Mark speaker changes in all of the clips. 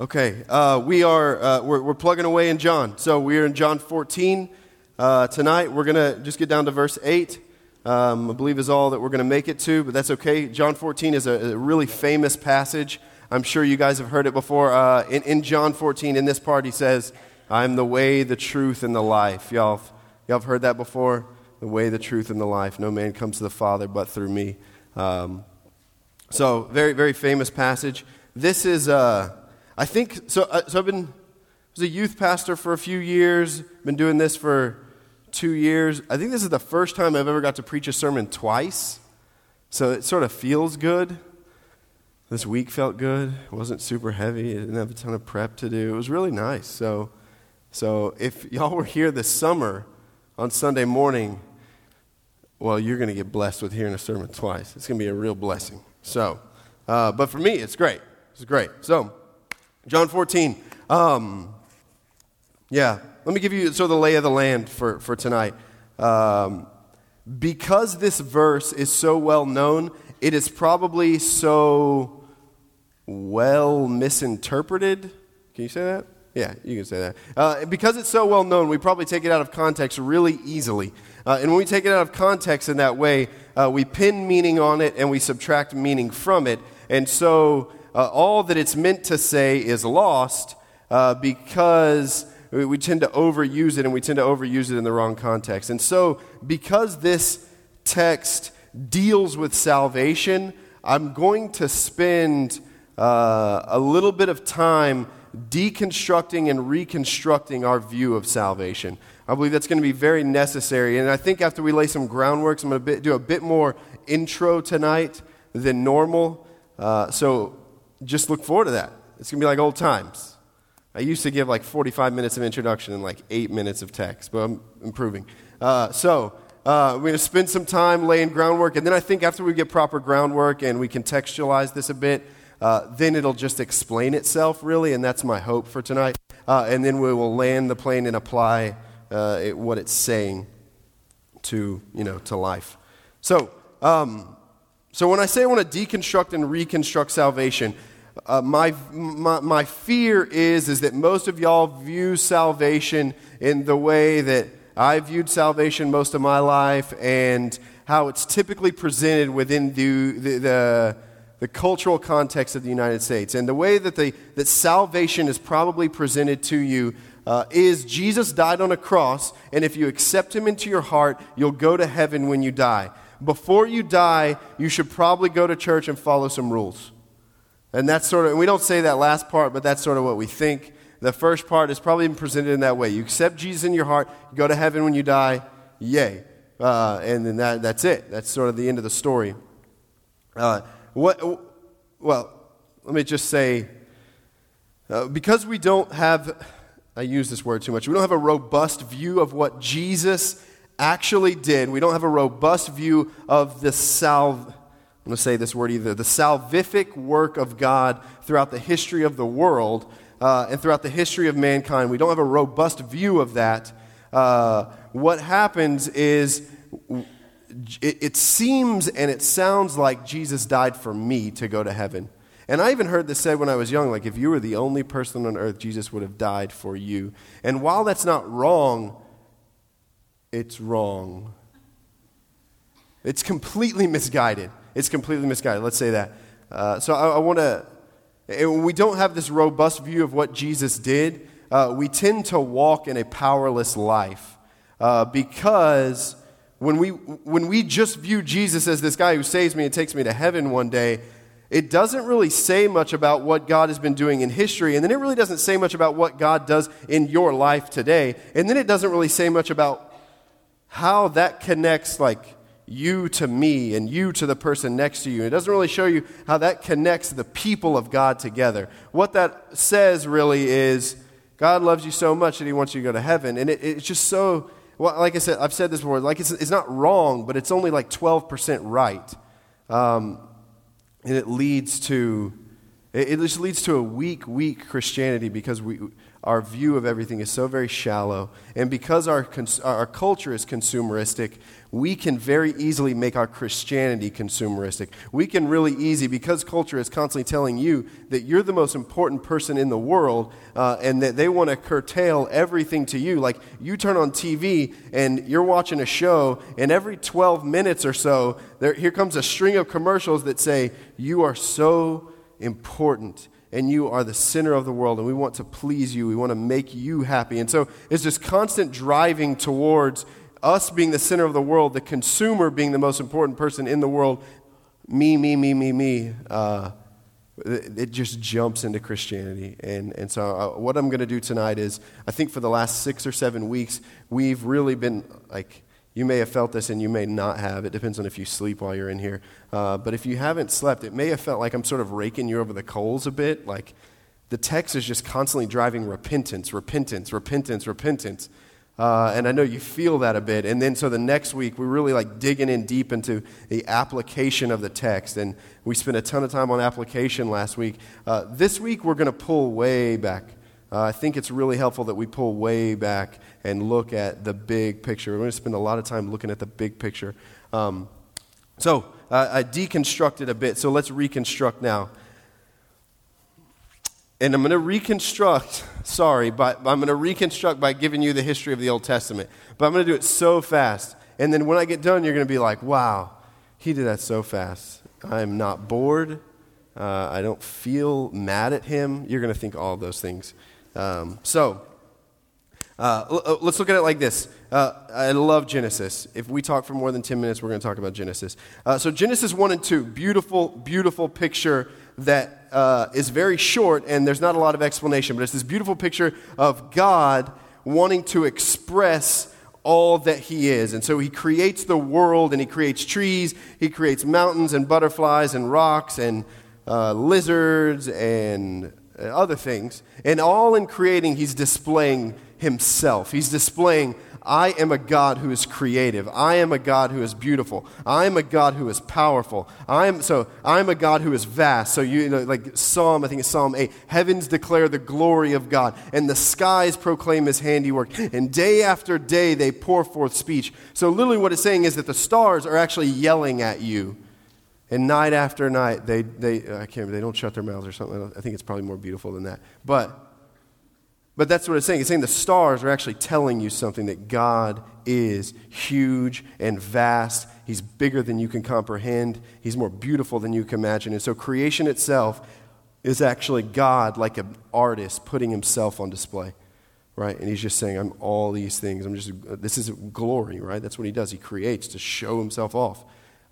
Speaker 1: Okay, uh, we are uh, we're, we're, plugging away in John. So we are in John 14 uh, tonight. We're gonna just get down to verse 8. Um, I believe is all that we're gonna make it to, but that's okay. John 14 is a, a really famous passage. I'm sure you guys have heard it before. Uh, in, in, John 14, in this part, he says, "I'm the way, the truth, and the life." Y'all, y'all have heard that before. The way, the truth, and the life. No man comes to the Father but through me. Um, so very, very famous passage. This is. Uh, I think so. Uh, so I've been was a youth pastor for a few years. Been doing this for two years. I think this is the first time I've ever got to preach a sermon twice. So it sort of feels good. This week felt good. It wasn't super heavy. I didn't have a ton of prep to do. It was really nice. So, so if y'all were here this summer on Sunday morning, well, you're going to get blessed with hearing a sermon twice. It's going to be a real blessing. So, uh, but for me, it's great. It's great. So. John 14. Um, yeah, let me give you of the lay of the land for, for tonight. Um, because this verse is so well known, it is probably so well misinterpreted. Can you say that? Yeah, you can say that. Uh, because it's so well known, we probably take it out of context really easily. Uh, and when we take it out of context in that way, uh, we pin meaning on it and we subtract meaning from it. And so uh, all that it's meant to say is lost uh, because we, we tend to overuse it and we tend to overuse it in the wrong context. And so, because this text deals with salvation, I'm going to spend uh, a little bit of time deconstructing and reconstructing our view of salvation. I believe that's going to be very necessary. And I think after we lay some groundwork, I'm going to do a bit more intro tonight than normal. Uh, so just look forward to that. It's going to be like old times. I used to give like 45 minutes of introduction and like eight minutes of text, but I'm improving. Uh, so, uh, we're going to spend some time laying groundwork, and then I think after we get proper groundwork and we contextualize this a bit, uh, then it'll just explain itself, really, and that's my hope for tonight. Uh, and then we will land the plane and apply uh, it, what it's saying to, you know, to life. So, um, so when I say I want to deconstruct and reconstruct salvation, uh, my, my, my fear is, is that most of y'all view salvation in the way that I viewed salvation most of my life and how it's typically presented within the, the, the, the cultural context of the United States. And the way that, the, that salvation is probably presented to you uh, is Jesus died on a cross, and if you accept him into your heart, you'll go to heaven when you die. Before you die, you should probably go to church and follow some rules. And that's sort of, we don't say that last part, but that's sort of what we think. The first part is probably presented in that way. You accept Jesus in your heart, you go to heaven when you die, yay. Uh, and then that, that's it. That's sort of the end of the story. Uh, what, well, let me just say, uh, because we don't have, I use this word too much, we don't have a robust view of what Jesus actually did. We don't have a robust view of the salvation going to say this word either the salvific work of God throughout the history of the world uh, and throughout the history of mankind. We don't have a robust view of that. Uh, what happens is it, it seems and it sounds like Jesus died for me to go to heaven. And I even heard this said when I was young like, if you were the only person on earth, Jesus would have died for you. And while that's not wrong, it's wrong. It's completely misguided. It's completely misguided. Let's say that. Uh, so I, I want to, we don't have this robust view of what Jesus did, uh, we tend to walk in a powerless life uh, because when we, when we just view Jesus as this guy who saves me and takes me to heaven one day, it doesn't really say much about what God has been doing in history, and then it really doesn't say much about what God does in your life today, and then it doesn't really say much about how that connects, like, you to me and you to the person next to you. It doesn't really show you how that connects the people of God together. What that says really is God loves you so much that he wants you to go to heaven. And it, it's just so, well, like I said, I've said this before, like it's, it's not wrong, but it's only like 12% right. Um, and it leads to It, it just leads to a weak, weak Christianity because we, our view of everything is so very shallow. And because our, our culture is consumeristic, we can very easily make our Christianity consumeristic. We can really easy, because culture is constantly telling you that you're the most important person in the world uh, and that they want to curtail everything to you. Like you turn on TV and you're watching a show, and every 12 minutes or so, there, here comes a string of commercials that say, You are so important and you are the center of the world, and we want to please you. We want to make you happy. And so it's this constant driving towards us being the center of the world, the consumer being the most important person in the world, me, me, me, me, me. Uh, it just jumps into Christianity. And, and so, uh, what I'm going to do tonight is I think for the last six or seven weeks, we've really been like, you may have felt this and you may not have. It depends on if you sleep while you're in here. Uh, but if you haven't slept, it may have felt like I'm sort of raking you over the coals a bit. Like the text is just constantly driving repentance, repentance, repentance, repentance. Uh, and I know you feel that a bit. And then so the next week, we're really like digging in deep into the application of the text. And we spent a ton of time on application last week. Uh, this week, we're going to pull way back. Uh, I think it's really helpful that we pull way back and look at the big picture. We're going to spend a lot of time looking at the big picture. Um, so uh, I deconstructed a bit. So let's reconstruct now. And I'm going to reconstruct, sorry, but I'm going to reconstruct by giving you the history of the Old Testament. But I'm going to do it so fast. And then when I get done, you're going to be like, wow, he did that so fast. I'm not bored. Uh, I don't feel mad at him. You're going to think all those things. Um, so, uh, uh, let's look at it like this. Uh, I love Genesis. If we talk for more than 10 minutes, we're going to talk about Genesis. Uh, so, Genesis 1 and 2, beautiful, beautiful picture that uh, is very short and there's not a lot of explanation, but it's this beautiful picture of God wanting to express all that He is. And so He creates the world and He creates trees, He creates mountains and butterflies and rocks and lizards and other things. And all in creating, He's displaying Himself. He's displaying I am a God who is creative. I am a God who is beautiful. I am a God who is powerful. I am so I am a God who is vast. So you, know, like Psalm, I think it's Psalm 8. Heavens declare the glory of God, and the skies proclaim his handiwork. And day after day they pour forth speech. So literally what it's saying is that the stars are actually yelling at you. And night after night, they, they I can't remember, they don't shut their mouths or something. I think it's probably more beautiful than that. But but that's what it's saying. It's saying the stars are actually telling you something that God is huge and vast. He's bigger than you can comprehend. He's more beautiful than you can imagine. And so creation itself is actually God, like an artist, putting himself on display. Right? And he's just saying, I'm all these things. I'm just, this is glory, right? That's what he does. He creates to show himself off.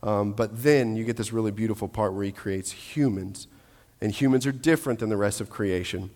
Speaker 1: Um, but then you get this really beautiful part where he creates humans. And humans are different than the rest of creation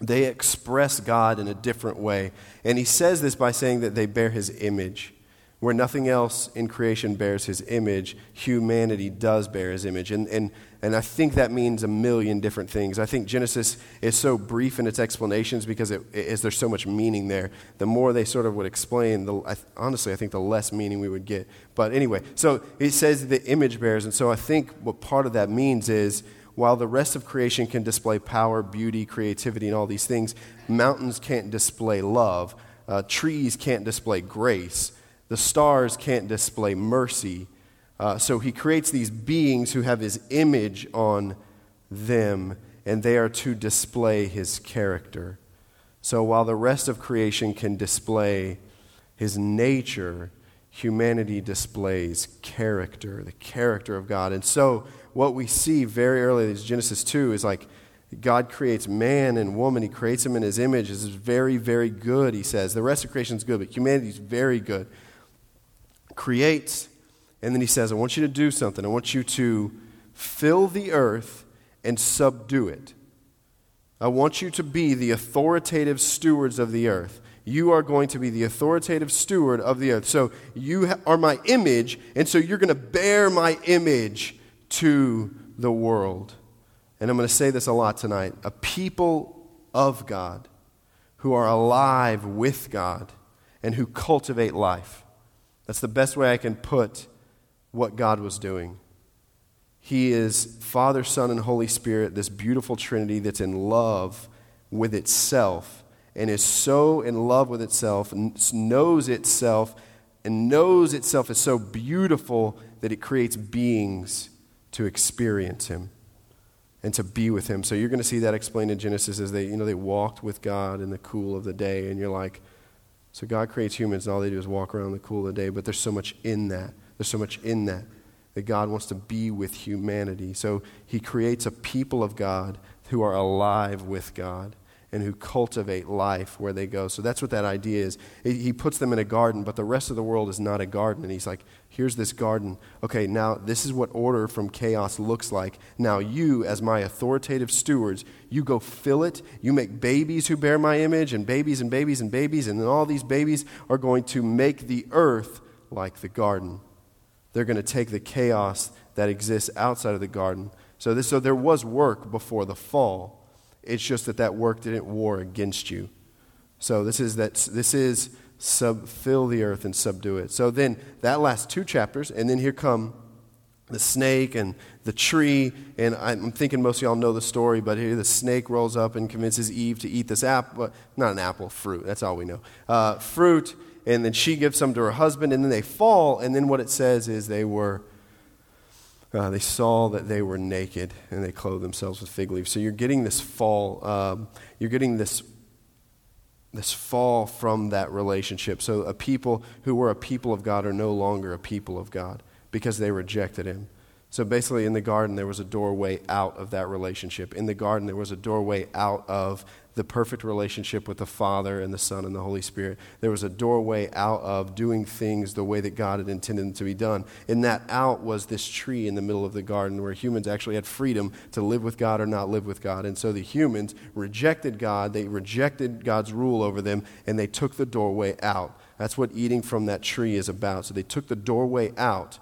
Speaker 1: they express God in a different way. And he says this by saying that they bear his image. Where nothing else in creation bears his image, humanity does bear his image. And, and, and I think that means a million different things. I think Genesis is so brief in its explanations because it, it, there's so much meaning there. The more they sort of would explain, the, I, honestly, I think the less meaning we would get. But anyway, so it says the image bears. And so I think what part of that means is while the rest of creation can display power, beauty, creativity, and all these things, mountains can't display love. Uh, trees can't display grace. The stars can't display mercy. Uh, so he creates these beings who have his image on them, and they are to display his character. So while the rest of creation can display his nature, humanity displays character, the character of God. And so what we see very early in Genesis 2 is like God creates man and woman. He creates them in his image. This is very, very good, he says. The rest of creation is good, but humanity is very good. Creates, and then he says, I want you to do something. I want you to fill the earth and subdue it. I want you to be the authoritative stewards of the earth. You are going to be the authoritative steward of the earth. So you are my image, and so you're going to bear my image to the world. And I'm going to say this a lot tonight a people of God who are alive with God and who cultivate life. That's the best way I can put what God was doing. He is Father, Son, and Holy Spirit, this beautiful Trinity that's in love with itself and is so in love with itself and knows itself and knows itself is so beautiful that it creates beings to experience him and to be with him. So you're going to see that explained in Genesis as they, you know, they walked with God in the cool of the day and you're like, so God creates humans and all they do is walk around in the cool of the day, but there's so much in that. There's so much in that that God wants to be with humanity. So he creates a people of God who are alive with God and who cultivate life where they go. So that's what that idea is. He puts them in a garden, but the rest of the world is not a garden. And he's like, here's this garden. Okay, now this is what order from chaos looks like. Now, you, as my authoritative stewards, you go fill it. You make babies who bear my image, and babies and babies and babies, and then all these babies are going to make the earth like the garden. They're going to take the chaos that exists outside of the garden. So, this, so there was work before the fall it's just that that work didn't war against you. So this is that this is sub, fill the earth and subdue it. So then that last two chapters, and then here come the snake and the tree. And I'm thinking most of y'all know the story, but here the snake rolls up and convinces Eve to eat this apple, not an apple, fruit. That's all we know. Uh, fruit, and then she gives some to her husband, and then they fall. And then what it says is they were uh, they saw that they were naked and they clothed themselves with fig leaves. So you're getting this fall, um, you're getting this, this fall from that relationship. So a people who were a people of God are no longer a people of God because they rejected Him. So basically, in the garden, there was a doorway out of that relationship. In the garden, there was a doorway out of the perfect relationship with the Father and the Son and the Holy Spirit. There was a doorway out of doing things the way that God had intended them to be done. And that out was this tree in the middle of the garden where humans actually had freedom to live with God or not live with God. And so the humans rejected God, they rejected God's rule over them, and they took the doorway out. That's what eating from that tree is about. So they took the doorway out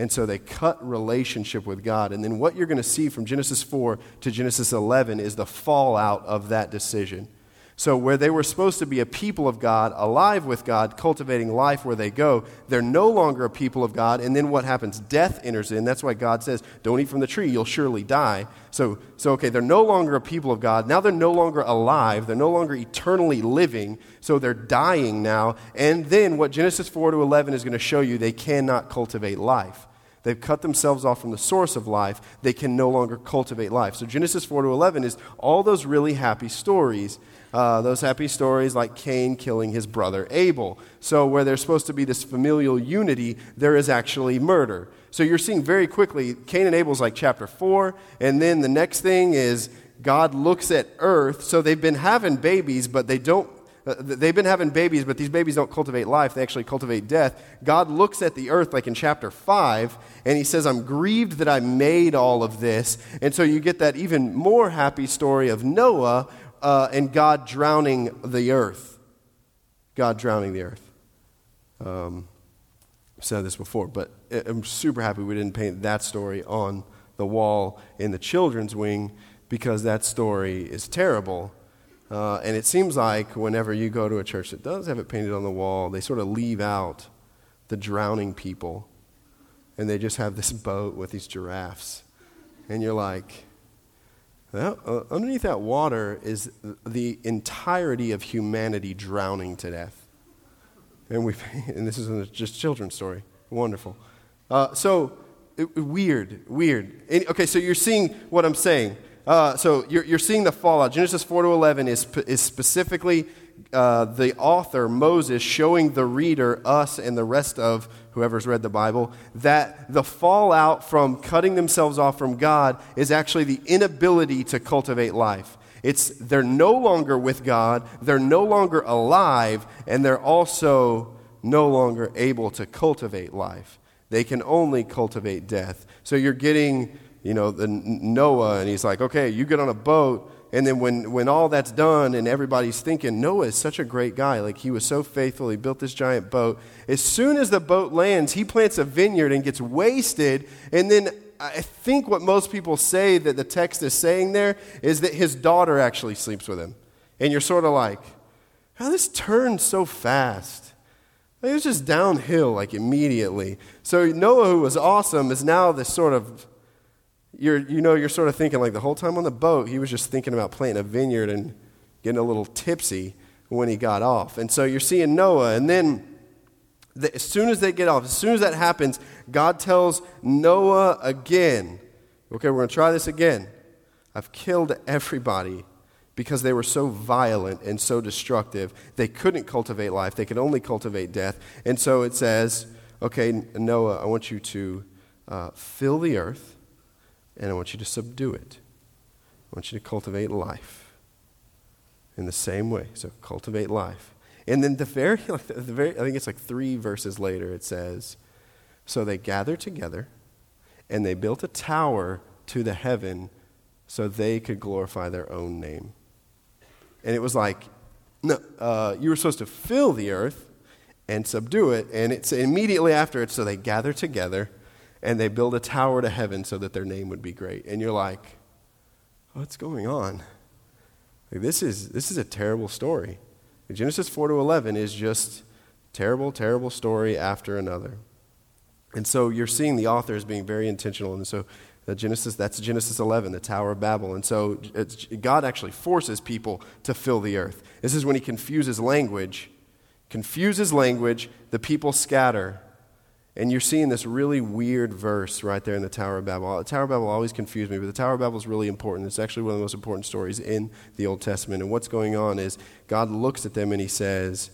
Speaker 1: and so they cut relationship with God. And then what you're going to see from Genesis 4 to Genesis 11 is the fallout of that decision. So, where they were supposed to be a people of God, alive with God, cultivating life where they go, they're no longer a people of God. And then what happens? Death enters in. That's why God says, Don't eat from the tree, you'll surely die. So, so, okay, they're no longer a people of God. Now they're no longer alive. They're no longer eternally living. So they're dying now. And then what Genesis 4 to 11 is going to show you, they cannot cultivate life. They've cut themselves off from the source of life. They can no longer cultivate life. So Genesis 4 to 11 is all those really happy stories. Uh, those happy stories like Cain killing his brother Abel. So, where there's supposed to be this familial unity, there is actually murder. So, you're seeing very quickly, Cain and Abel's like chapter 4, and then the next thing is God looks at earth. So, they've been having babies, but they don't they've been having babies, but these babies don't cultivate life, they actually cultivate death. God looks at the earth, like in chapter 5, and he says, I'm grieved that I made all of this. And so you get that even more happy story of Noah uh, and God drowning the earth. God drowning the earth. Um, I've said this before, but I'm super happy we didn't paint that story on the wall in the children's wing because that story is terrible uh, and it seems like whenever you go to a church that does have it painted on the wall, they sort of leave out the drowning people. And they just have this boat with these giraffes. And you're like, well, uh, underneath that water is the entirety of humanity drowning to death. And, we and this is just children's story. Wonderful. Uh, so, it, weird, weird. And, okay, so you're seeing what I'm saying. Uh, so you're, you're seeing the fallout. Genesis 4 to 11 is, is specifically uh, the author, Moses, showing the reader, us, and the rest of whoever's read the Bible, that the fallout from cutting themselves off from God is actually the inability to cultivate life. It's they're no longer with God, they're no longer alive, and they're also no longer able to cultivate life. They can only cultivate death. So you're getting you know, the Noah, and he's like, okay, you get on a boat. And then when, when all that's done and everybody's thinking, Noah is such a great guy. Like, he was so faithful. He built this giant boat. As soon as the boat lands, he plants a vineyard and gets wasted. And then I think what most people say that the text is saying there is that his daughter actually sleeps with him. And you're sort of like, how this turned so fast. Like, It was just downhill, like immediately. So Noah, who was awesome, is now this sort of you're, you know, you're sort of thinking like the whole time on the boat, he was just thinking about planting a vineyard and getting a little tipsy when he got off. And so you're seeing Noah, and then the, as soon as they get off, as soon as that happens, God tells Noah again, okay, we're going to try this again. I've killed everybody because they were so violent and so destructive. They couldn't cultivate life, they could only cultivate death. And so it says, okay, Noah, I want you to uh, fill the earth and I want you to subdue it. I want you to cultivate life in the same way. So cultivate life. And then the very, like the, very, I think it's like three verses later, it says, So they gathered together and they built a tower to the heaven so they could glorify their own name. And it was like, no, uh, you were supposed to fill the earth and subdue it. And it's immediately after it, so they gather together and they build a tower to heaven so that their name would be great. And you're like, what's going on? Like, this, is, this is a terrible story. Genesis 4 to 11 is just terrible, terrible story after another. And so you're seeing the author being very intentional. And so uh, Genesis, that's Genesis 11, the Tower of Babel. And so God actually forces people to fill the earth. This is when he confuses language. Confuses language, the people scatter. And you're seeing this really weird verse right there in the Tower of Babel. The Tower of Babel always confused me, but the Tower of Babel is really important. It's actually one of the most important stories in the Old Testament. And what's going on is God looks at them and he says,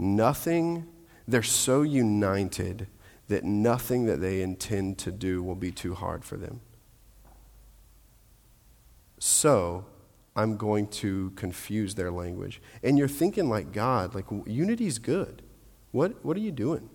Speaker 1: Nothing, they're so united that nothing that they intend to do will be too hard for them. So, I'm going to confuse their language. And you're thinking like God, like unity's good. What, what are you doing?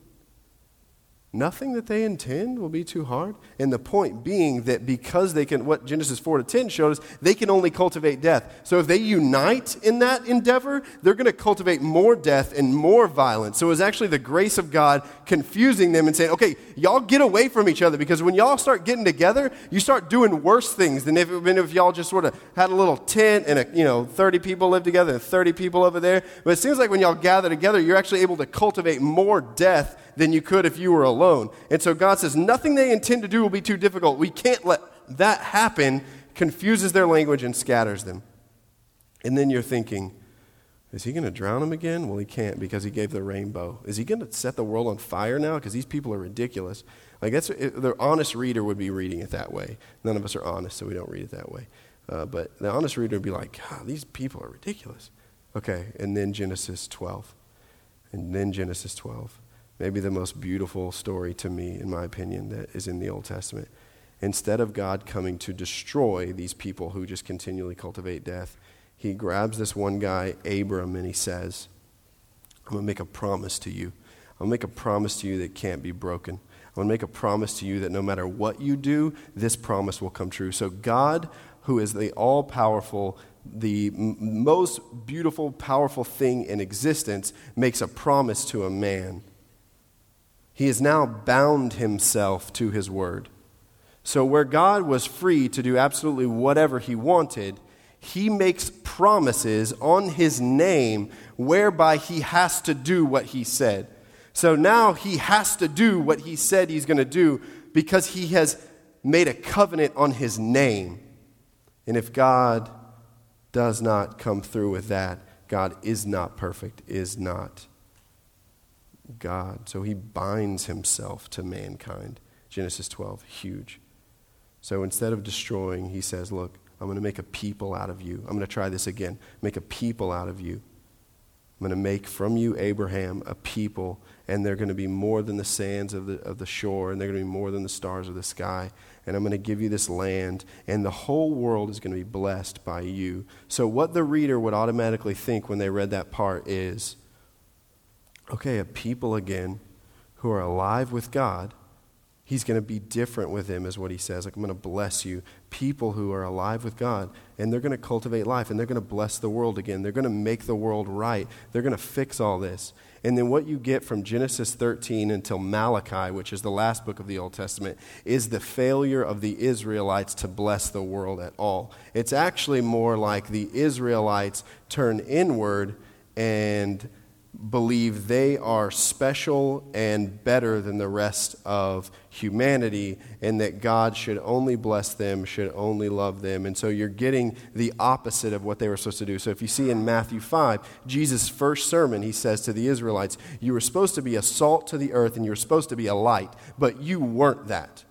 Speaker 1: Nothing that they intend will be too hard. And the point being that because they can, what Genesis 4 to 10 showed us, they can only cultivate death. So if they unite in that endeavor, they're going to cultivate more death and more violence. So it was actually the grace of God confusing them and saying, okay, y'all get away from each other because when y'all start getting together, you start doing worse things than if, if y'all just sort of had a little tent and, a, you know, 30 people live together and 30 people over there. But it seems like when y'all gather together, you're actually able to cultivate more death than you could if you were alone. And so God says, nothing they intend to do will be too difficult. We can't let that happen, confuses their language and scatters them. And then you're thinking, is he going to drown them again? Well, he can't because he gave the rainbow. Is he going to set the world on fire now? Because these people are ridiculous. Like that's the honest reader would be reading it that way. None of us are honest, so we don't read it that way. Uh, but the honest reader would be like, God, these people are ridiculous. Okay, and then Genesis 12. And then Genesis 12 maybe the most beautiful story to me, in my opinion, that is in the Old Testament. Instead of God coming to destroy these people who just continually cultivate death, he grabs this one guy, Abram, and he says, I'm going to make a promise to you. I'm going to make a promise to you that can't be broken. I'm going to make a promise to you that no matter what you do, this promise will come true. So, God, who is the all powerful, the m- most beautiful, powerful thing in existence, makes a promise to a man he has now bound himself to his word. So, where God was free to do absolutely whatever he wanted, he makes promises on his name whereby he has to do what he said. So now he has to do what he said he's going to do because he has made a covenant on his name. And if God does not come through with that, God is not perfect, is not God. So he binds himself to mankind. Genesis 12, huge. So instead of destroying, he says, Look, I'm going to make a people out of you. I'm going to try this again. Make a people out of you. I'm going to make from you, Abraham, a people, and they're going to be more than the sands of the, of the shore, and they're going to be more than the stars of the sky. And I'm going to give you this land, and the whole world is going to be blessed by you. So, what the reader would automatically think when they read that part is okay, a people again who are alive with God, he's going to be different with them, is what he says. Like, I'm going to bless you. People who are alive with God, and they're going to cultivate life, and they're going to bless the world again. They're going to make the world right. They're going to fix all this. And then what you get from Genesis 13 until Malachi, which is the last book of the Old Testament, is the failure of the Israelites to bless the world at all. It's actually more like the Israelites turn inward and believe they are special and better than the rest of humanity and that God should only bless them, should only love them. And so you're getting the opposite of what they were supposed to do. So if you see in Matthew 5, Jesus' first sermon, he says to the Israelites, You were supposed to be a salt to the earth and you were supposed to be a light, but you weren't that.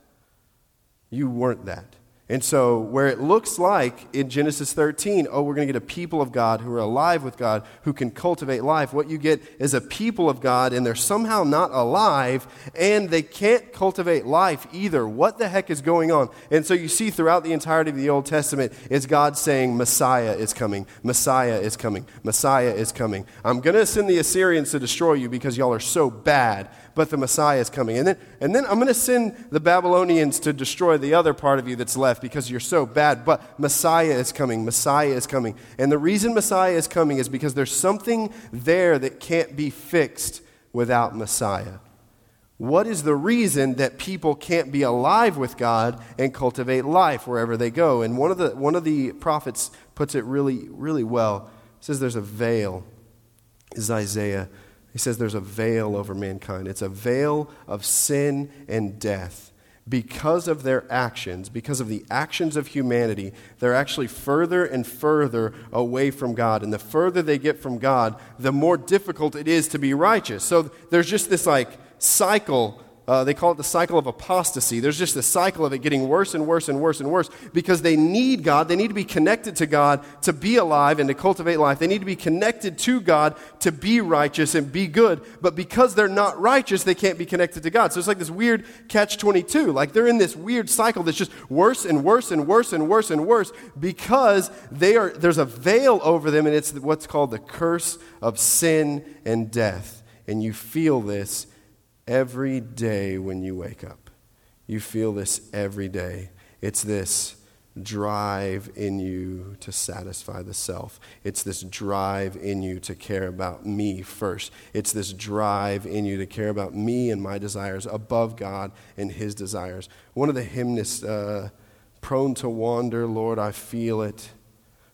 Speaker 1: You weren't that. And so, where it looks like in Genesis 13, oh, we're going to get a people of God who are alive with God, who can cultivate life, what you get is a people of God, and they're somehow not alive, and they can't cultivate life either. What the heck is going on? And so, you see throughout the entirety of the Old Testament, is God saying, Messiah is coming, Messiah is coming, Messiah is coming. I'm going to send the Assyrians to destroy you because y'all are so bad but the Messiah is coming. And then, and then I'm going to send the Babylonians to destroy the other part of you that's left because you're so bad, but Messiah is coming. Messiah is coming. And the reason Messiah is coming is because there's something there that can't be fixed without Messiah. What is the reason that people can't be alive with God and cultivate life wherever they go? And one of the, one of the prophets puts it really, really well. Says there's a veil. Is Isaiah he says there's a veil over mankind. It's a veil of sin and death. Because of their actions, because of the actions of humanity, they're actually further and further away from God. And the further they get from God, the more difficult it is to be righteous. So there's just this like cycle uh, they call it the cycle of apostasy. There's just a cycle of it getting worse and worse and worse and worse because they need God. They need to be connected to God to be alive and to cultivate life. They need to be connected to God to be righteous and be good. But because they're not righteous, they can't be connected to God. So it's like this weird catch 22. Like they're in this weird cycle that's just worse and worse and worse and worse and worse because they are, there's a veil over them and it's what's called the curse of sin and death. And you feel this every day when you wake up. You feel this every day. It's this drive in you to satisfy the self. It's this drive in you to care about me first. It's this drive in you to care about me and my desires above God and His desires. One of the hymnists, uh, prone to wander, Lord, I feel it.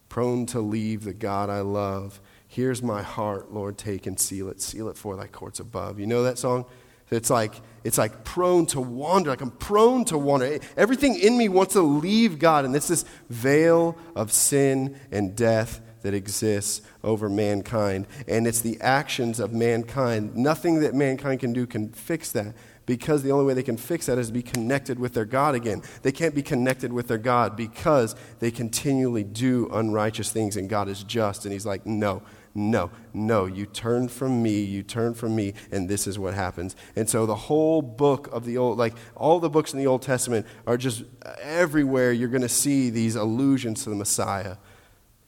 Speaker 1: Prone to leave the God I love. Here's my heart, Lord, take and seal it. Seal it for thy courts above. You know that song? It's like, it's like prone to wander, like I'm prone to wander. Everything in me wants to leave God, and it's this veil of sin and death that exists over mankind. And it's the actions of mankind. Nothing that mankind can do can fix that because the only way they can fix that is to be connected with their God again. They can't be connected with their God because they continually do unrighteous things, and God is just. And He's like, no, no, no, you turn from me, you turn from me, and this is what happens. And so the whole book of the Old, like all the books in the Old Testament are just everywhere you're going to see these allusions to the Messiah.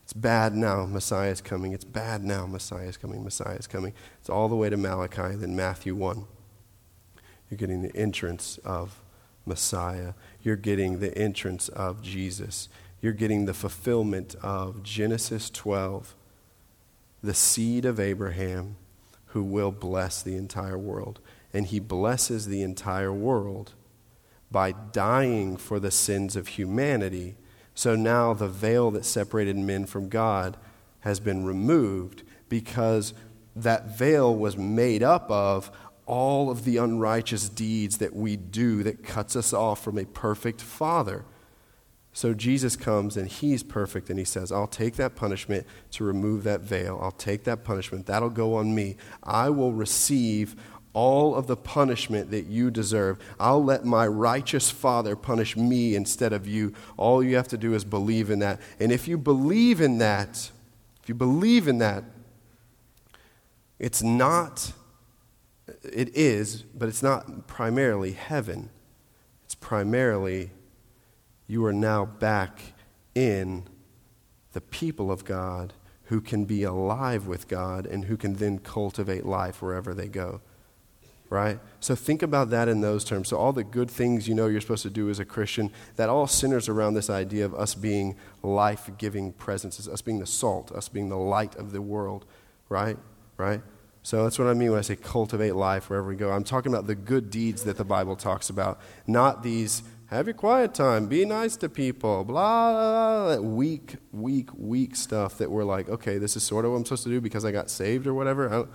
Speaker 1: It's bad now, Messiah is coming. It's bad now, Messiah is coming, Messiah is coming. It's all the way to Malachi, then Matthew 1. You're getting the entrance of Messiah. You're getting the entrance of Jesus. You're getting the fulfillment of Genesis 12 the seed of Abraham who will bless the entire world. And he blesses the entire world by dying for the sins of humanity. So now the veil that separated men from God has been removed because that veil was made up of all of the unrighteous deeds that we do that cuts us off from a perfect Father. So Jesus comes and he's perfect and he says, I'll take that punishment to remove that veil. I'll take that punishment. That'll go on me. I will receive all of the punishment that you deserve. I'll let my righteous Father punish me instead of you. All you have to do is believe in that. And if you believe in that, if you believe in that, it's not, it is, but it's not primarily heaven. It's primarily you are now back in the people of God who can be alive with God and who can then cultivate life wherever they go. Right? So think about that in those terms. So, all the good things you know you're supposed to do as a Christian, that all centers around this idea of us being life giving presences, us being the salt, us being the light of the world. Right? Right? So that's what I mean when I say cultivate life wherever we go. I'm talking about the good deeds that the Bible talks about, not these have your quiet time, be nice to people, blah, blah, blah, weak, weak, weak stuff that we're like, okay, this is sort of what I'm supposed to do because I got saved or whatever.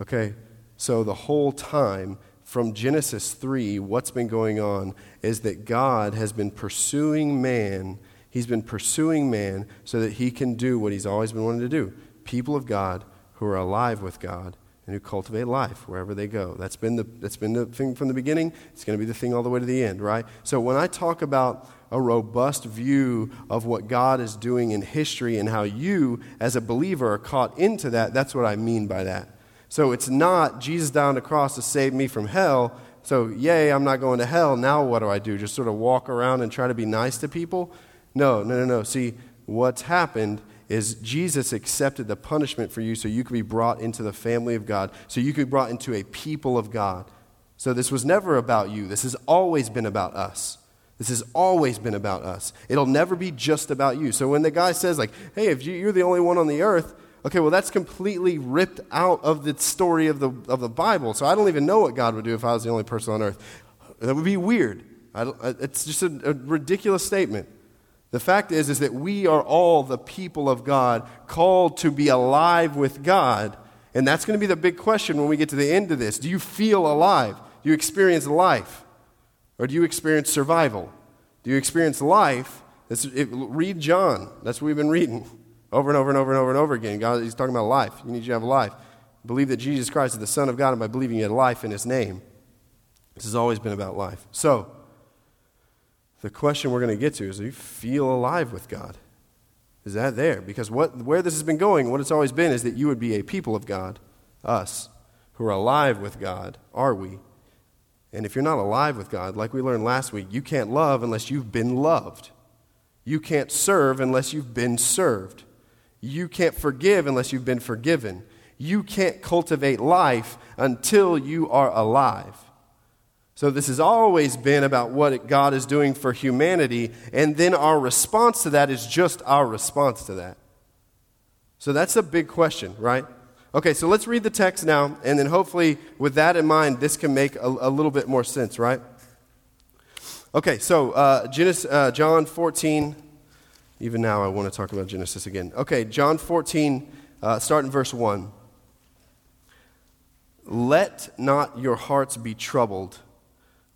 Speaker 1: Okay? So the whole time from Genesis 3, what's been going on is that God has been pursuing man. He's been pursuing man so that he can do what he's always been wanting to do. People of God who are alive with God and who cultivate life wherever they go. That's been the, that's been the thing from the beginning. It's going to be the thing all the way to the end, right? So when I talk about a robust view of what God is doing in history and how you, as a believer, are caught into that, that's what I mean by that. So it's not Jesus down the cross to save me from hell. So, yay, I'm not going to hell. Now what do I do? Just sort of walk around and try to be nice to people? No, no, no, no. See, what's happened is Jesus accepted the punishment for you so you could be brought into the family of God, so you could be brought into a people of God. So this was never about you. This has always been about us. This has always been about us. It'll never be just about you. So when the guy says, like, hey, if you're the only one on the earth, Okay, well, that's completely ripped out of the story of the, of the Bible. So I don't even know what God would do if I was the only person on earth. That would be weird. it's just a, a ridiculous statement. The fact is, is that we are all the people of God, called to be alive with God. And that's going to be the big question when we get to the end of this. Do you feel alive? Do you experience life? Or do you experience survival? Do you experience life? It, read John. That's what we've been reading. Over and over and over and over and over again. God, he's talking about life. You need to have life. Believe that Jesus Christ is the Son of God, and by believing you have life in his name. This has always been about life. So, the question we're going to get to is do you feel alive with God? Is that there? Because what, where this has been going, what it's always been, is that you would be a people of God, us, who are alive with God, are we? And if you're not alive with God, like we learned last week, you can't love unless you've been loved. You can't serve unless you've been served. You can't forgive unless you've been forgiven. You can't cultivate life until you are alive. So, this has always been about what God is doing for humanity, and then our response to that is just our response to that. So, that's a big question, right? Okay, so let's read the text now, and then hopefully, with that in mind, this can make a, a little bit more sense, right? Okay, so uh, Genesis, uh, John 14, even now, I want to talk about Genesis again. Okay, John 14, uh, start in verse 1. Let not your hearts be troubled.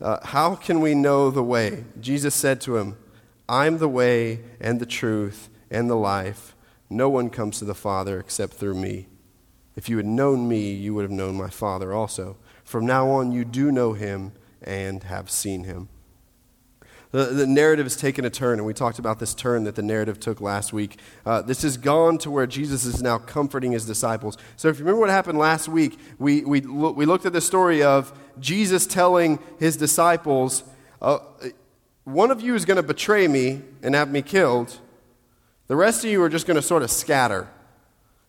Speaker 1: Uh, how can we know the way? Jesus said to him, I'm the way and the truth and the life. No one comes to the Father except through me. If you had known me, you would have known my Father also. From now on, you do know him and have seen him. The, the narrative has taken a turn, and we talked about this turn that the narrative took last week. Uh, this has gone to where Jesus is now comforting his disciples. So, if you remember what happened last week, we, we, we looked at the story of Jesus telling his disciples, uh, One of you is going to betray me and have me killed. The rest of you are just going to sort of scatter.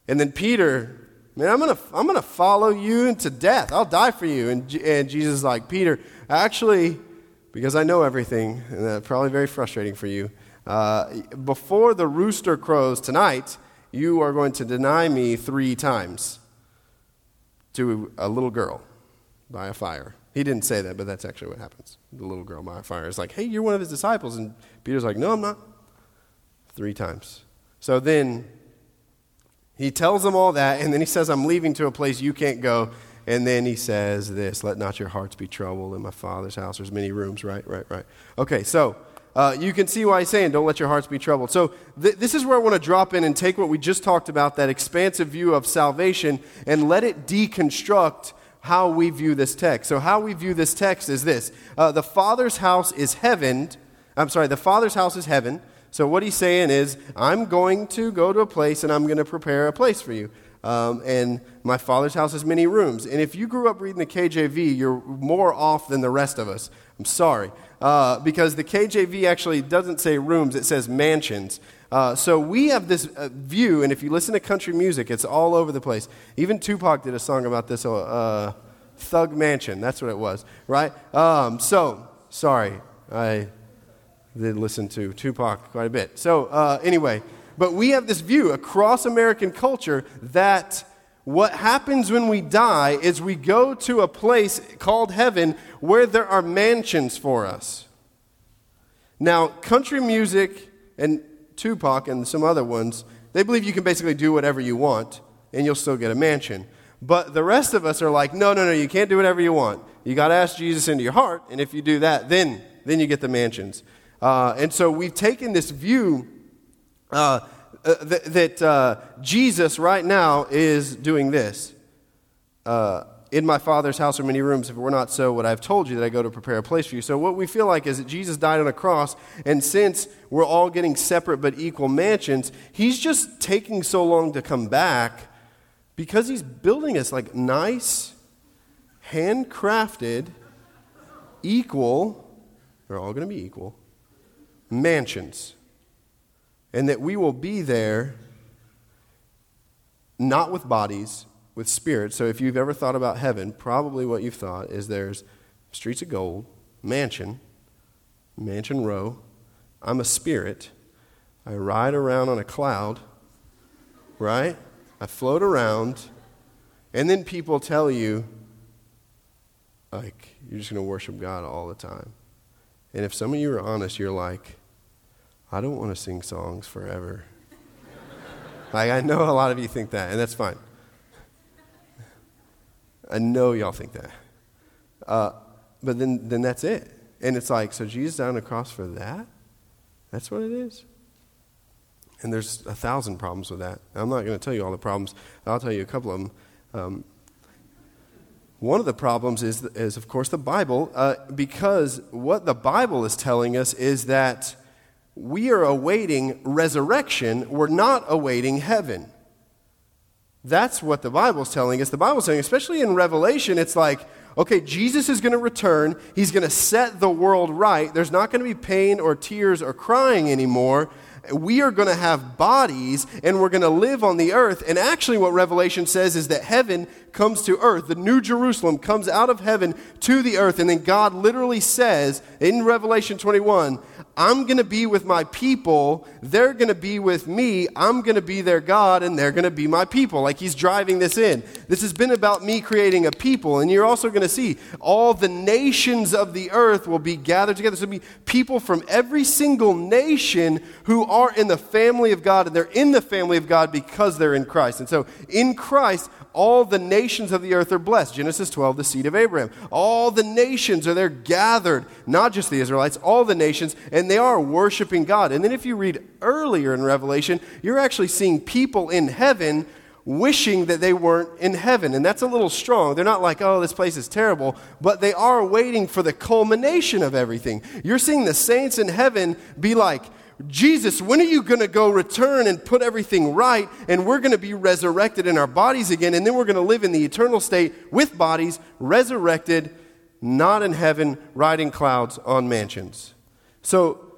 Speaker 1: And then Peter, man, I'm going to I'm to follow you into death. I'll die for you. And, and Jesus is like, Peter, actually, because I know everything, and that's probably very frustrating for you. Uh, before the rooster crows tonight, you are going to deny me three times to a little girl by a fire. He didn't say that, but that's actually what happens. The little girl by a fire is like, hey, you're one of his disciples. And Peter's like, no, I'm not. Three times. So then he tells them all that, and then he says, I'm leaving to a place you can't go. And then he says this let not your hearts be troubled. In my Father's house, there's many rooms, right? Right, right. Okay, so uh, you can see why he's saying, don't let your hearts be troubled. So, th- this is where I want to drop in and take what we just talked about, that expansive view of salvation, and let it deconstruct how we view this text. So, how we view this text is this uh, The Father's house is heaven. I'm sorry, the Father's house is heaven. So, what he's saying is, I'm going to go to a place and I'm going to prepare a place for you. Um, and my father's house has many rooms. And if you grew up reading the KJV, you're more off than the rest of us. I'm sorry. Uh, because the KJV actually doesn't say rooms, it says mansions. Uh, so we have this uh, view, and if you listen to country music, it's all over the place. Even Tupac did a song about this uh, Thug Mansion. That's what it was, right? Um, so, sorry. I did listen to Tupac quite a bit. So, uh, anyway. But we have this view across American culture that what happens when we die is we go to a place called heaven where there are mansions for us. Now, country music and Tupac and some other ones, they believe you can basically do whatever you want and you'll still get a mansion. But the rest of us are like, no, no, no, you can't do whatever you want. You got to ask Jesus into your heart, and if you do that, then, then you get the mansions. Uh, and so we've taken this view uh, uh, th- that uh, Jesus right now is doing this. Uh, in my Father's house are many rooms. If it were not so, would I have told you that I go to prepare a place for you? So, what we feel like is that Jesus died on a cross, and since we're all getting separate but equal mansions, he's just taking so long to come back because he's building us like nice, handcrafted, equal, they're all going to be equal, mansions and that we will be there not with bodies, with spirits. So if you've ever thought about heaven, probably what you've thought is there's streets of gold, mansion, mansion row. I'm a spirit. I ride around on a cloud, right? I float around, and then people tell you, like, you're just going to worship God all the time. And if some of you are honest, you're like, I don't want to sing songs forever. like, I know a lot of you think that, and that's fine. I know y'all think that. Uh, but then, then that's it. And it's like, so Jesus died on the cross for that? That's what it is? And there's a thousand problems with that. I'm not going to tell you all the problems. I'll tell you a couple of them. Um, one of the problems is, is of course, the Bible, uh, because what the Bible is telling us is that we are awaiting resurrection, we're not awaiting heaven. That's what the Bible's telling us. The Bible's saying, especially in Revelation, it's like, okay, Jesus is going to return. He's going to set the world right. There's not going to be pain or tears or crying anymore. We are going to have bodies and we're going to live on the earth. And actually, what Revelation says is that heaven comes to earth. The New Jerusalem comes out of heaven to the earth. And then God literally says in Revelation 21, I'm going to be with my people. They're going to be with me. I'm going to be their God, and they're going to be my people. Like he's driving this in. This has been about me creating a people. And you're also going to see all the nations of the earth will be gathered together. So be people from every single nation who are in the family of God, and they're in the family of God because they're in Christ. And so in Christ, all the nations of the earth are blessed. Genesis 12, the seed of Abraham. All the nations are there gathered, not just the Israelites, all the nations, and they are worshiping God. And then if you read earlier in Revelation, you're actually seeing people in heaven wishing that they weren't in heaven. And that's a little strong. They're not like, oh, this place is terrible, but they are waiting for the culmination of everything. You're seeing the saints in heaven be like, Jesus, when are you going to go return and put everything right? And we're going to be resurrected in our bodies again. And then we're going to live in the eternal state with bodies, resurrected, not in heaven, riding clouds on mansions. So,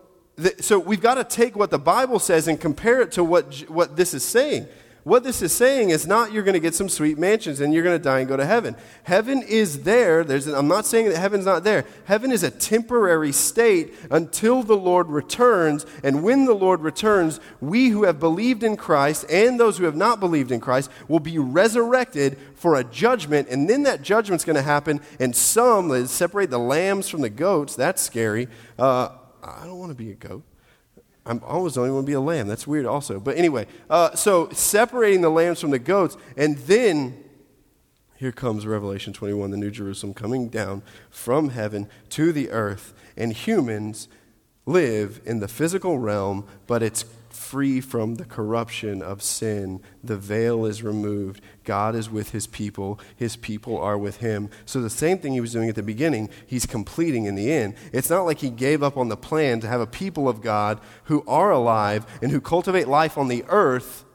Speaker 1: so we've got to take what the Bible says and compare it to what, what this is saying. What this is saying is not you're going to get some sweet mansions and you're going to die and go to heaven. Heaven is there. There's, I'm not saying that heaven's not there. Heaven is a temporary state until the Lord returns. And when the Lord returns, we who have believed in Christ and those who have not believed in Christ will be resurrected for a judgment. And then that judgment's going to happen. And some, separate the lambs from the goats. That's scary. Uh, I don't want to be a goat. I'm always only want to be a lamb. That's weird, also. But anyway, uh, so separating the lambs from the goats, and then here comes Revelation 21, the New Jerusalem coming down from heaven to the earth, and humans live in the physical realm, but it's free from the corruption of sin. The veil is removed. God is with his people. His people are with him. So, the same thing he was doing at the beginning, he's completing in the end. It's not like he gave up on the plan to have a people of God who are alive and who cultivate life on the earth.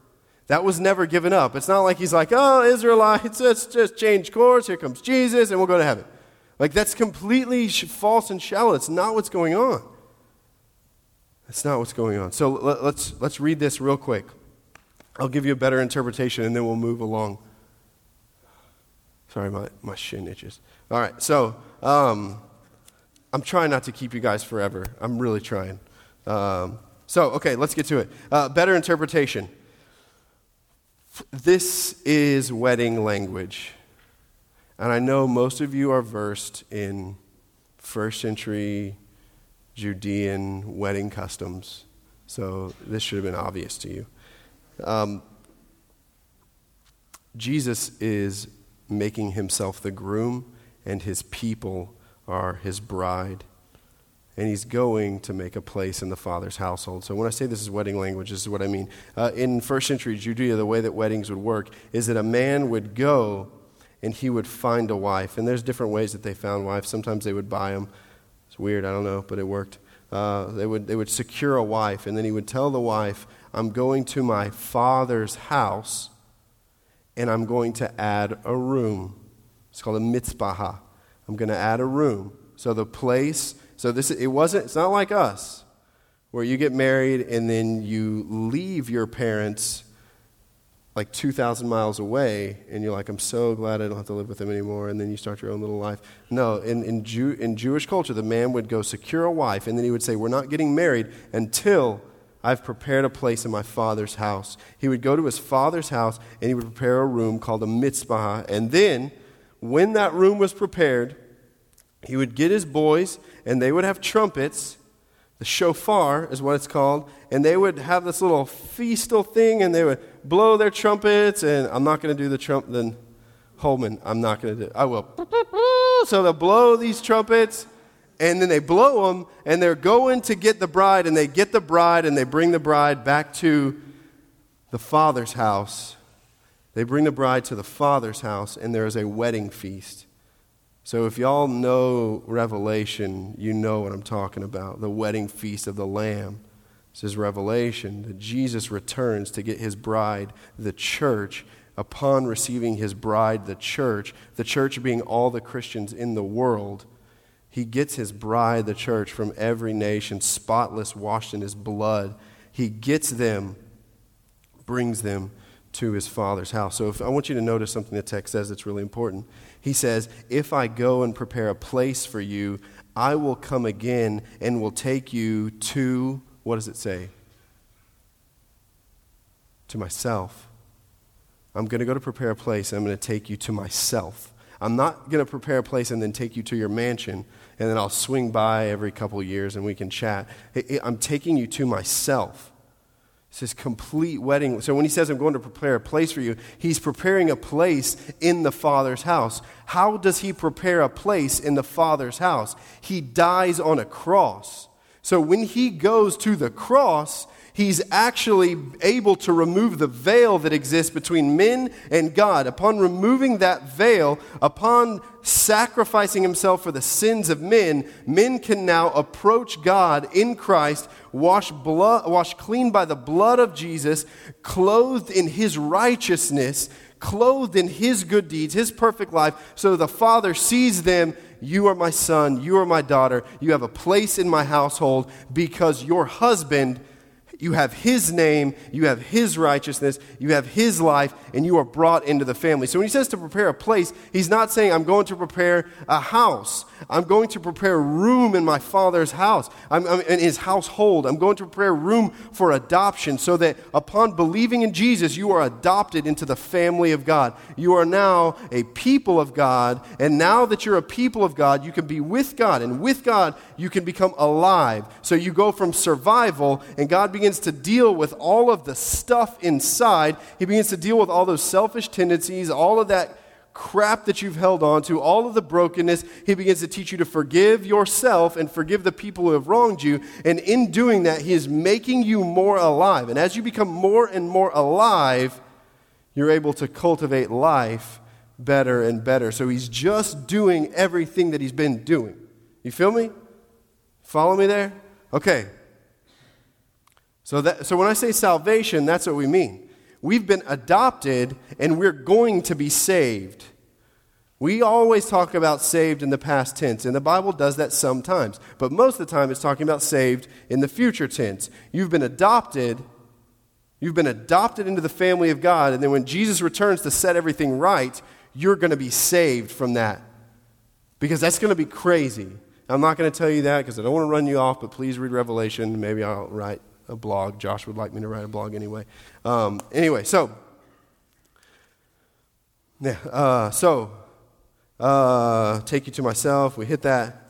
Speaker 1: That was never given up. It's not like he's like, oh, Israelites, let's just change course. Here comes Jesus, and we'll go to heaven. Like, that's completely false and shallow. It's not what's going on. That's not what's going on. So let, let's, let's read this real quick. I'll give you a better interpretation and then we'll move along. Sorry, my, my shin itches. All right, so um, I'm trying not to keep you guys forever. I'm really trying. Um, so, okay, let's get to it. Uh, better interpretation. This is wedding language. And I know most of you are versed in first century Judean wedding customs, so this should have been obvious to you. Um, Jesus is making himself the groom, and his people are his bride. And he's going to make a place in the Father's household. So, when I say this is wedding language, this is what I mean. Uh, in first century Judea, the way that weddings would work is that a man would go and he would find a wife. And there's different ways that they found wives. Sometimes they would buy them, it's weird, I don't know, but it worked. Uh, they, would, they would secure a wife, and then he would tell the wife, I'm going to my father's house, and I'm going to add a room. It's called a mitzvah. I'm going to add a room. So the place, so this, it wasn't, it's not like us, where you get married and then you leave your parents like 2,000 miles away, and you're like, I'm so glad I don't have to live with them anymore, and then you start your own little life. No, in, in, Jew, in Jewish culture, the man would go secure a wife, and then he would say, We're not getting married until I've prepared a place in my father's house. He would go to his father's house, and he would prepare a room called a mitzvah, and then, when that room was prepared, he would get his boys, and they would have trumpets, the shofar is what it's called, and they would have this little feastal thing, and they would blow their trumpets. And I'm not going to do the trump. Then Holman, I'm not going to do. I will. So they'll blow these trumpets, and then they blow them, and they're going to get the bride, and they get the bride, and they bring the bride back to the father's house. They bring the bride to the father's house, and there is a wedding feast. So, if y'all know Revelation, you know what I'm talking about the wedding feast of the Lamb. This is Revelation that Jesus returns to get his bride, the church. Upon receiving his bride, the church, the church being all the Christians in the world, he gets his bride, the church, from every nation, spotless, washed in his blood. He gets them, brings them to his father's house. So if, I want you to notice something the text says that's really important. He says, If I go and prepare a place for you, I will come again and will take you to, what does it say? To myself. I'm going to go to prepare a place and I'm going to take you to myself. I'm not going to prepare a place and then take you to your mansion and then I'll swing by every couple years and we can chat. I'm taking you to myself. It's his complete wedding. So when he says, I'm going to prepare a place for you, he's preparing a place in the Father's house. How does he prepare a place in the Father's house? He dies on a cross. So when he goes to the cross, he's actually able to remove the veil that exists between men and God. Upon removing that veil, upon sacrificing himself for the sins of men, men can now approach God in Christ, washed, blood, washed clean by the blood of Jesus, clothed in his righteousness, clothed in his good deeds, his perfect life, so the Father sees them you are my son, you are my daughter, you have a place in my household because your husband you have His name, you have His righteousness, you have His life, and you are brought into the family. So when He says to prepare a place, He's not saying, I'm going to prepare a house. I'm going to prepare room in my Father's house, I'm, I'm, in His household. I'm going to prepare room for adoption so that upon believing in Jesus, you are adopted into the family of God. You are now a people of God, and now that you're a people of God, you can be with God, and with God, you can become alive. So you go from survival, and God begins begins to deal with all of the stuff inside. He begins to deal with all those selfish tendencies, all of that crap that you've held on to, all of the brokenness. He begins to teach you to forgive yourself and forgive the people who have wronged you. And in doing that, He is making you more alive. And as you become more and more alive, you're able to cultivate life better and better. So He's just doing everything that He's been doing. You feel me? Follow me there? Okay. So, that, so when I say salvation, that's what we mean. We've been adopted and we're going to be saved. We always talk about saved in the past tense, and the Bible does that sometimes. But most of the time, it's talking about saved in the future tense. You've been adopted. You've been adopted into the family of God, and then when Jesus returns to set everything right, you're going to be saved from that. Because that's going to be crazy. I'm not going to tell you that because I don't want to run you off, but please read Revelation. Maybe I'll write a blog. Josh would like me to write a blog anyway. Um, anyway, so, yeah, uh, so, uh, take you to myself. We hit that.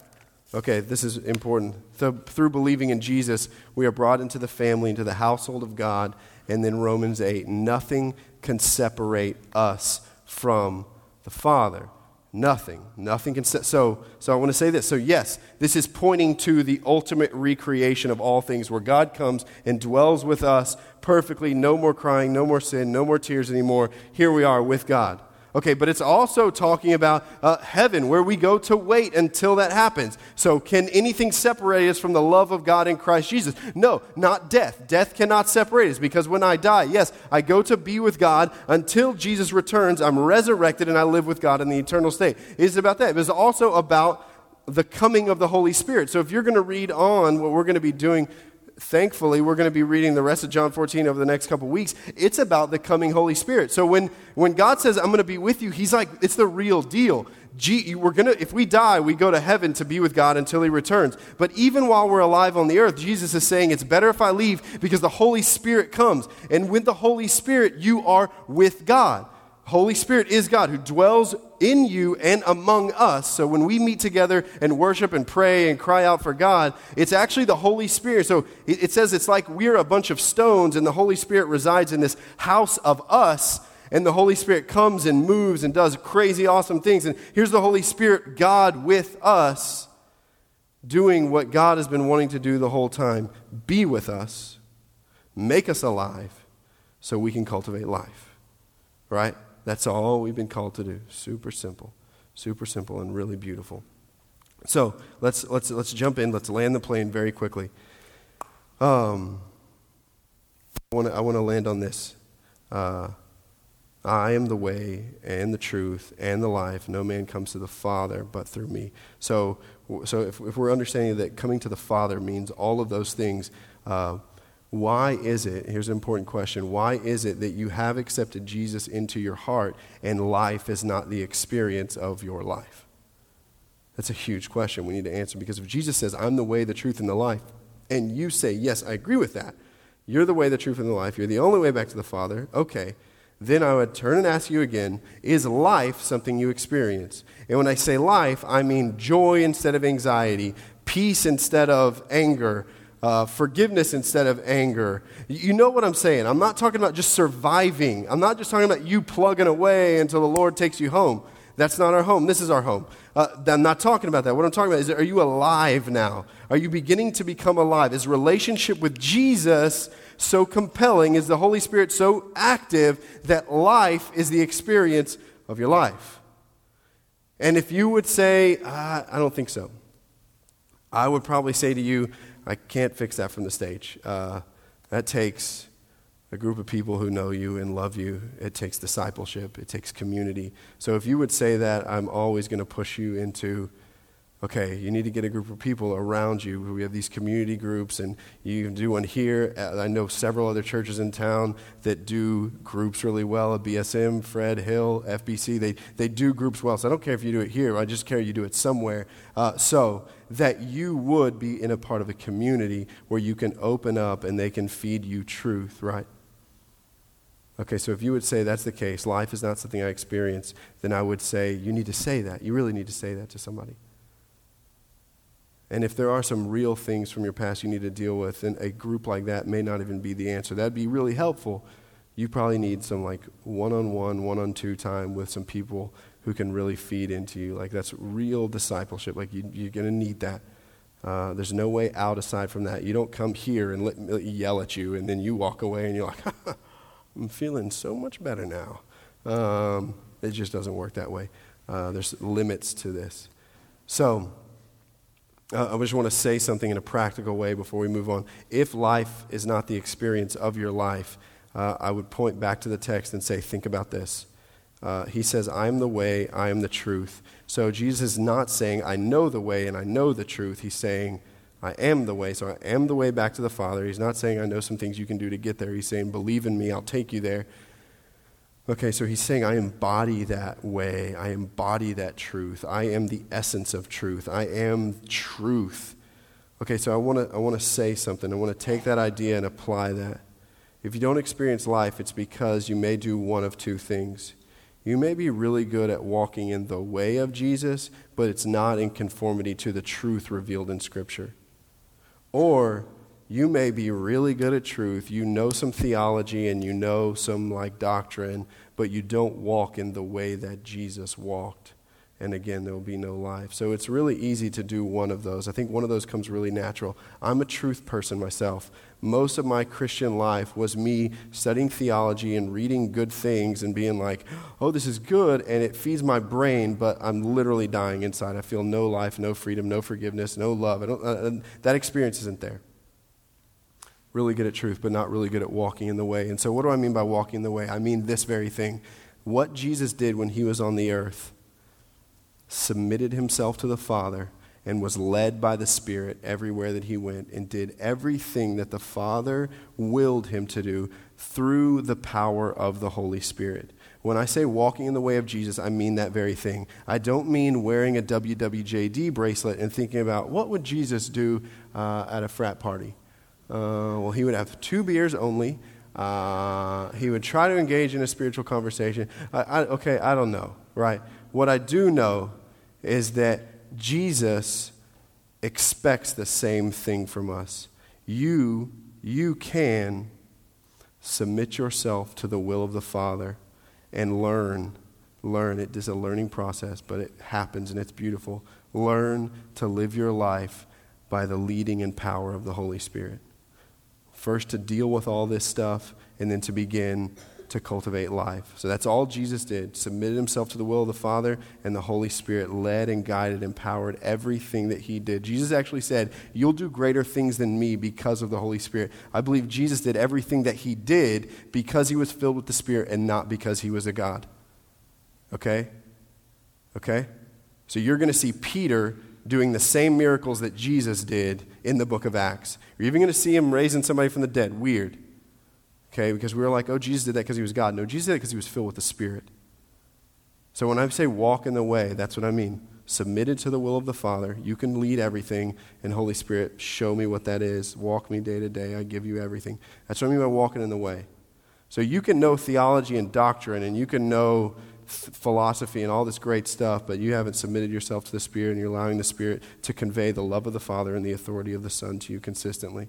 Speaker 1: Okay, this is important. Through believing in Jesus, we are brought into the family, into the household of God. And then Romans 8 nothing can separate us from the Father. Nothing. Nothing can set. So, so I want to say this. So, yes, this is pointing to the ultimate recreation of all things where God comes and dwells with us perfectly. No more crying, no more sin, no more tears anymore. Here we are with God. Okay, but it's also talking about uh, heaven, where we go to wait until that happens. So, can anything separate us from the love of God in Christ Jesus? No, not death. Death cannot separate us because when I die, yes, I go to be with God until Jesus returns. I'm resurrected and I live with God in the eternal state. It's about that. It's also about the coming of the Holy Spirit. So, if you're going to read on what we're going to be doing thankfully, we're going to be reading the rest of John 14 over the next couple weeks. It's about the coming Holy Spirit. So when, when God says, I'm going to be with you, He's like, it's the real deal. We're gonna, if we die, we go to heaven to be with God until He returns. But even while we're alive on the earth, Jesus is saying, it's better if I leave because the Holy Spirit comes. And with the Holy Spirit, you are with God. Holy Spirit is God who dwells in you and among us. So when we meet together and worship and pray and cry out for God, it's actually the Holy Spirit. So it, says it's like we're a bunch of stones and the Holy Spirit resides in this house of us. And the Holy Spirit comes and moves and does crazy, awesome things. And here's the Holy Spirit, God with us, doing what God has been wanting to do the whole time be with us, make us alive, so we can cultivate life. Right? That's all we've been called to do. Super simple. Super simple and really beautiful. So let's, let's, let's jump in. Let's land the plane very quickly. Um, I want to I land on this. Uh, I am the way and the truth and the life. No man comes to the Father but through me. So, so if, if we're understanding that coming to the Father means all of those things, uh, why is it, here's an important question, why is it that you have accepted Jesus into your heart and life is not the experience of your life? That's a huge question we need to answer because if Jesus says, I'm the way, the truth, and the life, and you say, Yes, I agree with that, you're the way, the truth, and the life, you're the only way back to the Father, okay, then I would turn and ask you again, is life something you experience? And when I say life, I mean joy instead of anxiety, peace instead of anger, uh, forgiveness instead of anger. You know what I'm saying? I'm not talking about just surviving. I'm not just talking about you plugging away until the Lord takes you home. That's not our home. This is our home. Uh, I'm not talking about that. What I'm talking about is are you alive now? Are you beginning to become alive? Is relationship with Jesus so compelling? Is the Holy Spirit so active that life is the experience of your life? And if you would say, uh, I don't think so, I would probably say to you, I can't fix that from the stage. Uh, that takes a group of people who know you and love you. It takes discipleship, it takes community. So if you would say that, I'm always going to push you into okay, you need to get a group of people around you. We have these community groups, and you can do one here. Uh, I know several other churches in town that do groups really well BSM, Fred Hill, FBC. They, they do groups well. So I don't care if you do it here, I just care you do it somewhere. Uh, so that you would be in a part of a community where you can open up and they can feed you truth, right? Okay, so if you would say that's the case, life is not something I experience, then I would say you need to say that. You really need to say that to somebody. And if there are some real things from your past you need to deal with, then a group like that may not even be the answer. That'd be really helpful. You probably need some like one on one, one on two time with some people who can really feed into you. Like that's real discipleship. Like you, you're going to need that. Uh, there's no way out aside from that. You don't come here and let yell at you, and then you walk away and you're like, I'm feeling so much better now. Um, it just doesn't work that way. Uh, there's limits to this. So, uh, I just want to say something in a practical way before we move on. If life is not the experience of your life, uh, I would point back to the text and say, think about this. Uh, he says, I am the way, I am the truth. So Jesus is not saying, I know the way and I know the truth. He's saying, I am the way. So I am the way back to the Father. He's not saying, I know some things you can do to get there. He's saying, believe in me, I'll take you there. Okay, so he's saying, I embody that way. I embody that truth. I am the essence of truth. I am truth. Okay, so I want to I wanna say something. I want to take that idea and apply that. If you don't experience life, it's because you may do one of two things. You may be really good at walking in the way of Jesus, but it's not in conformity to the truth revealed in Scripture. Or you may be really good at truth, you know some theology and you know some like doctrine, but you don't walk in the way that Jesus walked. And again, there will be no life. So it's really easy to do one of those. I think one of those comes really natural. I'm a truth person myself. Most of my Christian life was me studying theology and reading good things and being like, oh, this is good, and it feeds my brain, but I'm literally dying inside. I feel no life, no freedom, no forgiveness, no love. Uh, uh, that experience isn't there really good at truth, but not really good at walking in the way. And so, what do I mean by walking in the way? I mean this very thing. What Jesus did when he was on the earth submitted himself to the Father and was led by the Spirit everywhere that he went and did everything that the Father willed him to do through the power of the Holy Spirit. When I say walking in the way of Jesus, I mean that very thing. I don't mean wearing a WWJD bracelet and thinking about what would Jesus do uh, at a frat party. Uh, well, he would have two beers only. Uh, he would try to engage in a spiritual conversation. I, I, okay, I don't know, right? What I do know is that Jesus expects the same thing from us. You, you can submit yourself to the will of the Father and learn. Learn. It is a learning process, but it happens and it's beautiful. Learn to live your life by the leading and power of the Holy Spirit. First, to deal with all this stuff, and then to begin to cultivate life. So that's all Jesus did. Submitted himself to the will of the Father, and the Holy Spirit led and guided, empowered everything that he did. Jesus actually said, You'll do greater things than me because of the Holy Spirit. I believe Jesus did everything that he did because he was filled with the Spirit and not because he was a God. Okay? Okay? So you're going to see Peter doing the same miracles that Jesus did in the book of Acts. You're even going to see him raising somebody from the dead. Weird. Okay, because we were like, oh, Jesus did that because he was God. No, Jesus did it because he was filled with the Spirit. So when I say walk in the way, that's what I mean. Submitted to the will of the Father. You can lead everything, and Holy Spirit, show me what that is. Walk me day to day. I give you everything. That's what I mean by walking in the way. So you can know theology and doctrine, and you can know philosophy and all this great stuff, but you haven't submitted yourself to the Spirit and you're allowing the Spirit to convey the love of the Father and the authority of the Son to you consistently.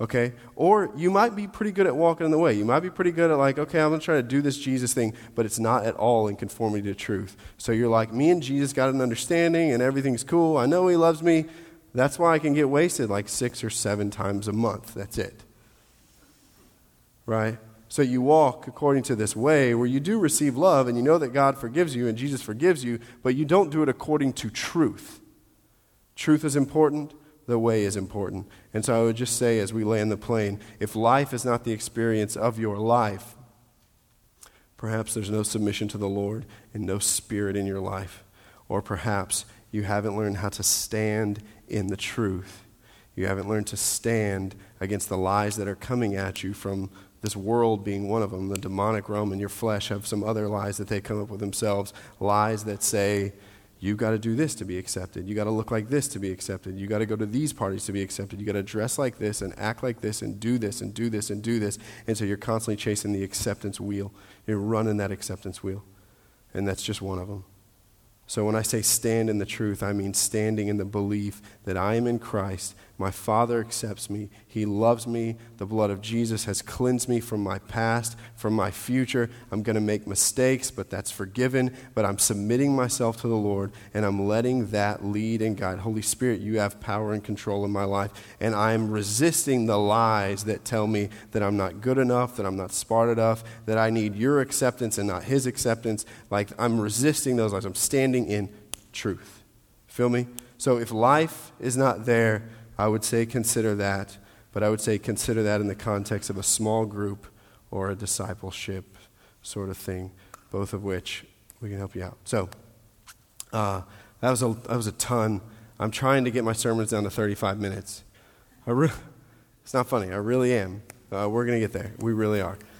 Speaker 1: Okay? Or you might be pretty good at walking in the way. You might be pretty good at, like, okay, I'm going to try to do this Jesus thing, but it's not at all in conformity to truth. So you're like, me and Jesus got an understanding and everything's cool. I know He loves me. That's why I can get wasted like six or seven times a month. That's it. Right? So you walk according to this way where you do receive love and you know that God forgives you and Jesus forgives you, but you don't do it according to truth. Truth is important, the way is important. And so I would just say as we land the plane if life is not the experience of your life, perhaps there's no submission to the Lord and no spirit in your life. Or perhaps you haven't learned how to stand in the truth. You haven't learned to stand against the lies that are coming at you from this world being one of them, the demonic realm and your flesh have some other lies that they come up with themselves. Lies that say, you've got to do this to be accepted. You've got to look like this to be accepted. You've got to go to these parties to be accepted. You've got to dress like this and act like this and do this and do this and do this. And so you're constantly chasing the acceptance wheel. You're running that acceptance wheel. And that's just one of them. So when I say stand in the truth, I mean standing in the belief that I am in Christ, My Father accepts me. He loves me. The blood of Jesus has cleansed me from my past, from my future. I'm going to make mistakes, but that's forgiven. But I'm submitting myself to the Lord, and I'm letting that lead and guide. Holy Spirit, you have power and control in my life. And I'm resisting the lies that tell me that I'm not good enough, that I'm not smart enough, that I need your acceptance and not his acceptance. Like, I'm resisting those lies. I'm standing in truth. Feel me? So if life is not there, I would say consider that, but I would say consider that in the context of a small group or a discipleship sort of thing, both of which we can help you out. So, uh, that, was a, that was a ton. I'm trying to get my sermons down to 35 minutes. Re- it's not funny. I really am. Uh, we're going to get there. We really are.